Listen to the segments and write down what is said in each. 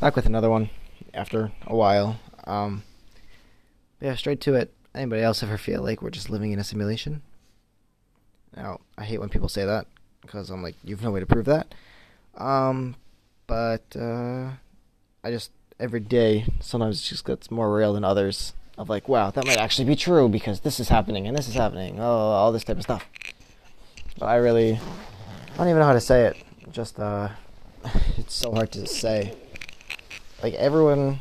back with another one after a while. Um, yeah, straight to it. Anybody else ever feel like we're just living in a simulation? Now, I hate when people say that because I'm like, you've no way to prove that. Um, but uh, I just every day sometimes it just gets more real than others. Of like, wow, that might actually be true because this is happening and this is happening. Oh, all this type of stuff. But I really, I don't even know how to say it. Just uh, it's so hard to say. Like everyone,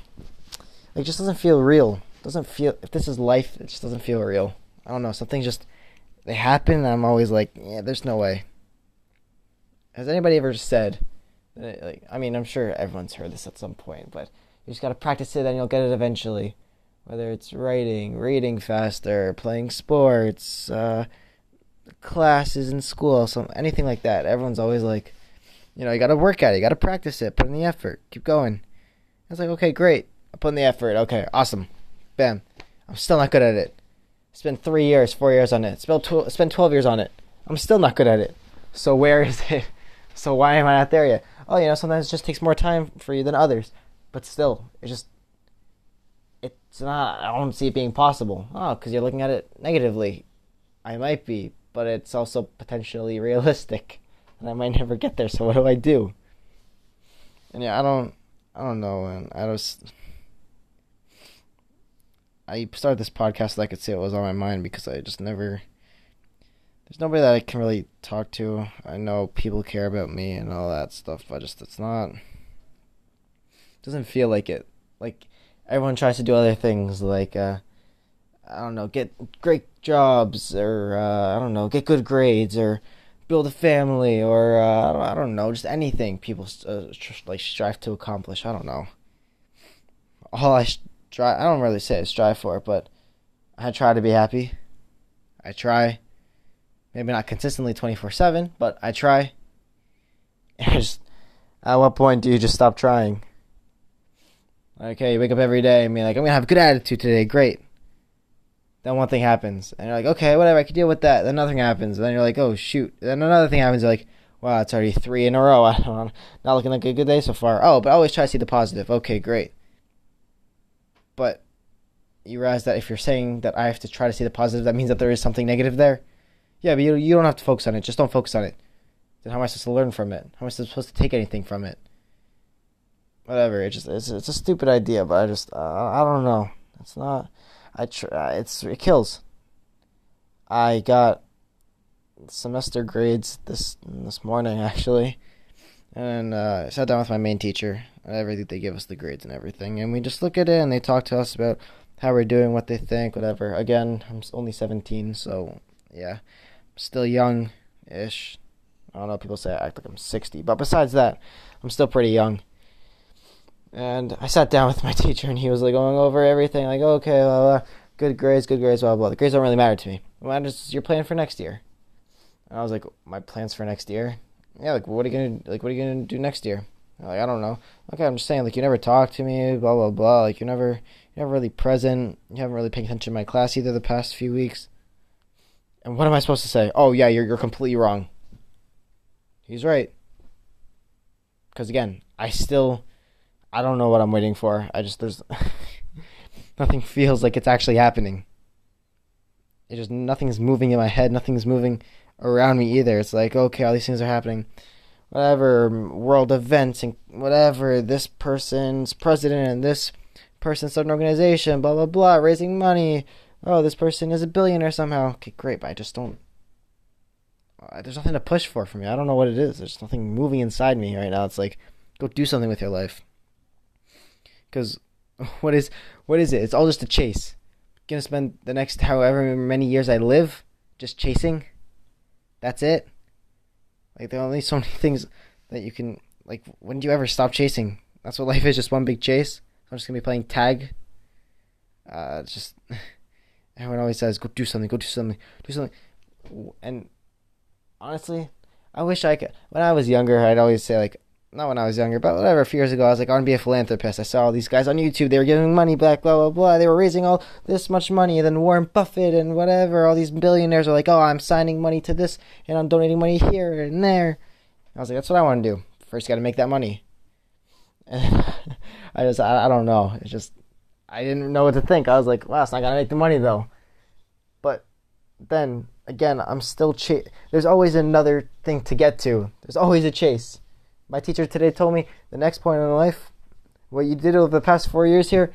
like just doesn't feel real. Doesn't feel if this is life, it just doesn't feel real. I don't know. Something just they happen. and I'm always like, yeah, there's no way. Has anybody ever said? Like, I mean, I'm sure everyone's heard this at some point, but you just gotta practice it, and you'll get it eventually. Whether it's writing, reading faster, playing sports, uh, classes in school, some anything like that. Everyone's always like, you know, you gotta work at it, you gotta practice it, put in the effort, keep going. It's like, okay, great, I put in the effort, okay, awesome, bam. I'm still not good at it. Spend three years, four years on it. Spend tw- spend twelve years on it. I'm still not good at it. So where is it? So why am I not there yet? Oh, you know, sometimes it just takes more time for you than others, but still, it just it's not. I don't see it being possible. Oh, because you're looking at it negatively. I might be, but it's also potentially realistic, and I might never get there. So what do I do? And yeah, I don't. I don't know, and I just. I started this podcast so I could say what was on my mind because I just never. There's nobody that I can really talk to. I know people care about me and all that stuff, but just it's not. Doesn't feel like it. Like everyone tries to do other things, like uh, I don't know, get great jobs or uh, I don't know, get good grades or build a family or uh, I don't know, just anything people uh, like strive to accomplish. I don't know. All I strive, I don't really say strive for, but I try to be happy. I try. Maybe not consistently 24 7, but I try. just, at what point do you just stop trying? Okay, you wake up every day and be like, I'm to have a good attitude today. Great. Then one thing happens. And you're like, okay, whatever, I can deal with that. Then nothing happens. And then you're like, oh, shoot. Then another thing happens. You're like, wow, it's already three in a row. I don't know. Not looking like a good day so far. Oh, but I always try to see the positive. Okay, great. But you realize that if you're saying that I have to try to see the positive, that means that there is something negative there. Yeah, but you, you don't have to focus on it. Just don't focus on it. Then how am I supposed to learn from it? How am I supposed to take anything from it? Whatever. It just it's, it's a stupid idea, but I just uh, I don't know. It's not. I try. It's it kills. I got semester grades this this morning actually, and uh, I sat down with my main teacher. Everything they give us the grades and everything, and we just look at it and they talk to us about how we're doing, what they think, whatever. Again, I'm only 17, so yeah still young ish. I don't know, people say I act like I'm 60, but besides that, I'm still pretty young. And I sat down with my teacher, and he was like going over everything, like, okay, blah, blah, good grades, good grades, blah, blah. The grades don't really matter to me. What matters is your plan for next year. And I was like, my plans for next year? Yeah, like, what are you gonna, like, what are you gonna do next year? Like, I don't know. Okay, I'm just saying, like, you never talk to me, blah, blah, blah. Like, you're never, you're never really present. You haven't really paid attention to my class either the past few weeks. And what am I supposed to say? Oh yeah, you're you're completely wrong. He's right. Cuz again, I still I don't know what I'm waiting for. I just there's nothing feels like it's actually happening. It just nothing's moving in my head, nothing's moving around me either. It's like, okay, all these things are happening. Whatever world events and whatever this person's president and this person started an organization, blah blah blah, raising money, oh, this person is a billionaire somehow. Okay, great, but I just don't. Uh, there's nothing to push for for me. I don't know what it is. There's nothing moving inside me right now. It's like, go do something with your life. Because what is what is it? It's all just a chase. Gonna spend the next however many years I live just chasing. That's it. Like there are only so many things that you can like. When do you ever stop chasing? That's what life is. Just one big chase. I'm just gonna be playing tag. Uh, just. Everyone always says, "Go do something. Go do something. Do something." And honestly, I wish I could. When I was younger, I'd always say like, not when I was younger, but whatever. A few years ago, I was like, I want to be a philanthropist. I saw all these guys on YouTube. They were giving money back, blah blah blah. They were raising all this much money. And then Warren Buffett and whatever, all these billionaires are like, oh, I'm signing money to this and I'm donating money here and there. I was like, that's what I want to do. First, got to make that money. And I just I, I don't know. It's just I didn't know what to think. I was like, wow, it's not gonna make the money though. But then again, I'm still chase. There's always another thing to get to. There's always a chase. My teacher today told me the next point in life, what you did over the past four years here,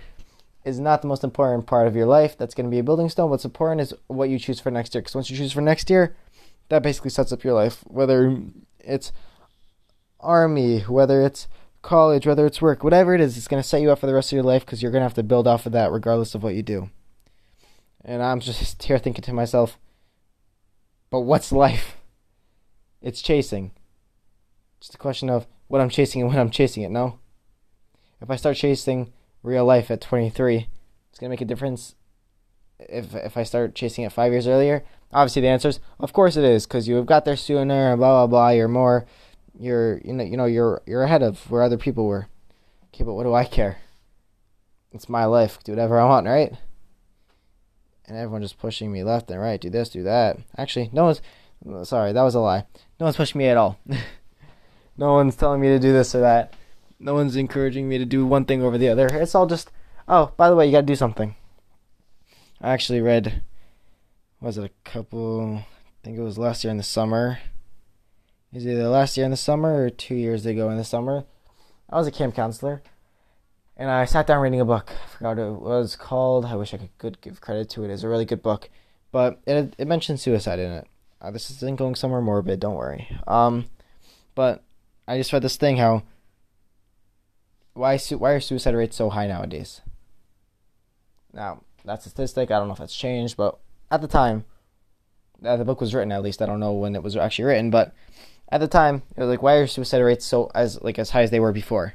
is not the most important part of your life. That's going to be a building stone. What's important is what you choose for next year. Because once you choose for next year, that basically sets up your life. Whether it's army, whether it's college, whether it's work, whatever it is, it's going to set you up for the rest of your life because you're going to have to build off of that regardless of what you do. And I'm just here thinking to myself, but what's life? It's chasing. It's a question of what I'm chasing and when I'm chasing it, no? If I start chasing real life at 23, it's going to make a difference if if I start chasing it 5 years earlier. Obviously the answer is of course it is cuz you have got there sooner blah blah blah, you're more you're you know you know you're you're ahead of where other people were. Okay, but what do I care? It's my life. Do whatever I want, right? And everyone just pushing me left and right. Do this, do that. Actually, no one's. Sorry, that was a lie. No one's pushing me at all. no one's telling me to do this or that. No one's encouraging me to do one thing over the other. It's all just, oh, by the way, you got to do something. I actually read, was it a couple? I think it was last year in the summer is either last year in the summer or two years ago in the summer. I was a camp counselor, and I sat down reading a book. I forgot what it was called. I wish I could give credit to it. It's a really good book, but it it mentioned suicide in it. Uh, this isn't going somewhere morbid. Don't worry. Um, but I just read this thing how why su- why are suicide rates so high nowadays? Now that's a statistic. I don't know if that's changed, but at the time that the book was written, at least I don't know when it was actually written, but at the time, it was like, why are suicide rates so as like as high as they were before?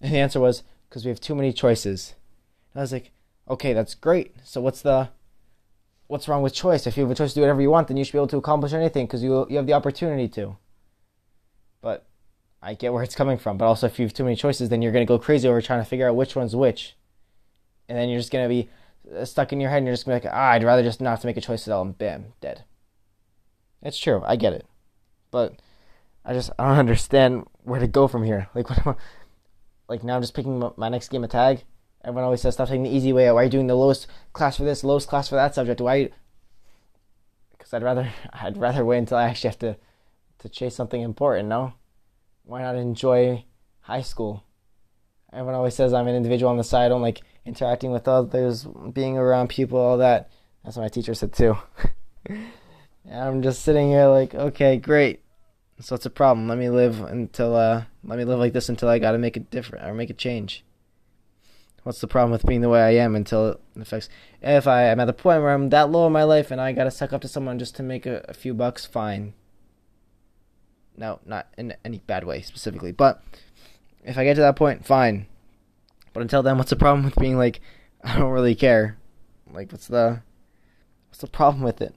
And the answer was because we have too many choices. And I was like, okay, that's great. So what's the what's wrong with choice? If you have a choice to do whatever you want, then you should be able to accomplish anything because you you have the opportunity to. I get where it's coming from. But also, if you have too many choices, then you're gonna go crazy over trying to figure out which one's which, and then you're just gonna be uh, stuck in your head, and you're just gonna be like, ah, I'd rather just not have to make a choice at all, and bam, dead. It's true. I get it but I just I don't understand where to go from here. Like what am I, like now I'm just picking my next game of tag. Everyone always says stop taking the easy way out. Why are you doing the lowest class for this, lowest class for that subject? Why? Because I'd rather I'd rather wait until I actually have to to chase something important. No, why not enjoy high school? Everyone always says I'm an individual on the side. I don't like interacting with others, being around people, all that. That's what my teacher said too. and I'm just sitting here like, okay, great. So it's a problem. Let me live until uh let me live like this until I gotta make it different or make a change. What's the problem with being the way I am until it affects if I am at the point where I'm that low in my life and I gotta suck up to someone just to make a, a few bucks, fine. No, not in any bad way specifically. But if I get to that point, fine. But until then, what's the problem with being like I don't really care? Like what's the what's the problem with it?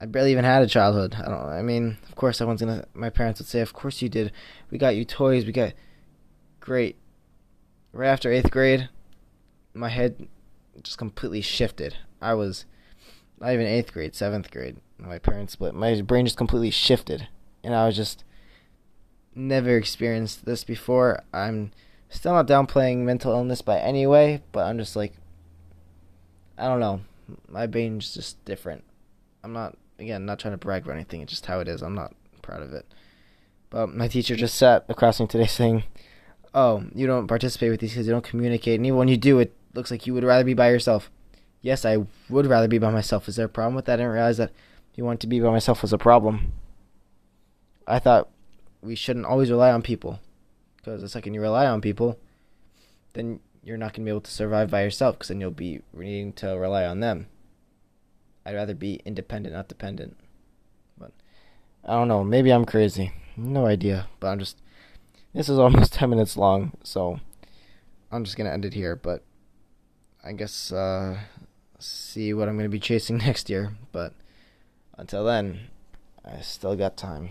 I barely even had a childhood. I don't. I mean, of course, everyone's gonna. My parents would say, "Of course you did. We got you toys. We got great." Right after eighth grade, my head just completely shifted. I was not even eighth grade, seventh grade. My parents split. My brain just completely shifted, and I was just never experienced this before. I'm still not downplaying mental illness by any way, but I'm just like, I don't know. My brain's just different. I'm not again, not trying to brag or anything. It's just how it is. I'm not proud of it. But my teacher just sat across me today saying, "Oh, you don't participate with these kids. You don't communicate. And even when you do, it looks like you would rather be by yourself." Yes, I would rather be by myself. Is there a problem with that? I didn't realize that you want to be by myself was a problem. I thought we shouldn't always rely on people, because the second you rely on people, then you're not going to be able to survive by yourself, because then you'll be needing to rely on them. I'd rather be independent, not dependent. But I don't know. Maybe I'm crazy. No idea. But I'm just. This is almost 10 minutes long, so I'm just going to end it here. But I guess uh, see what I'm going to be chasing next year. But until then, I still got time.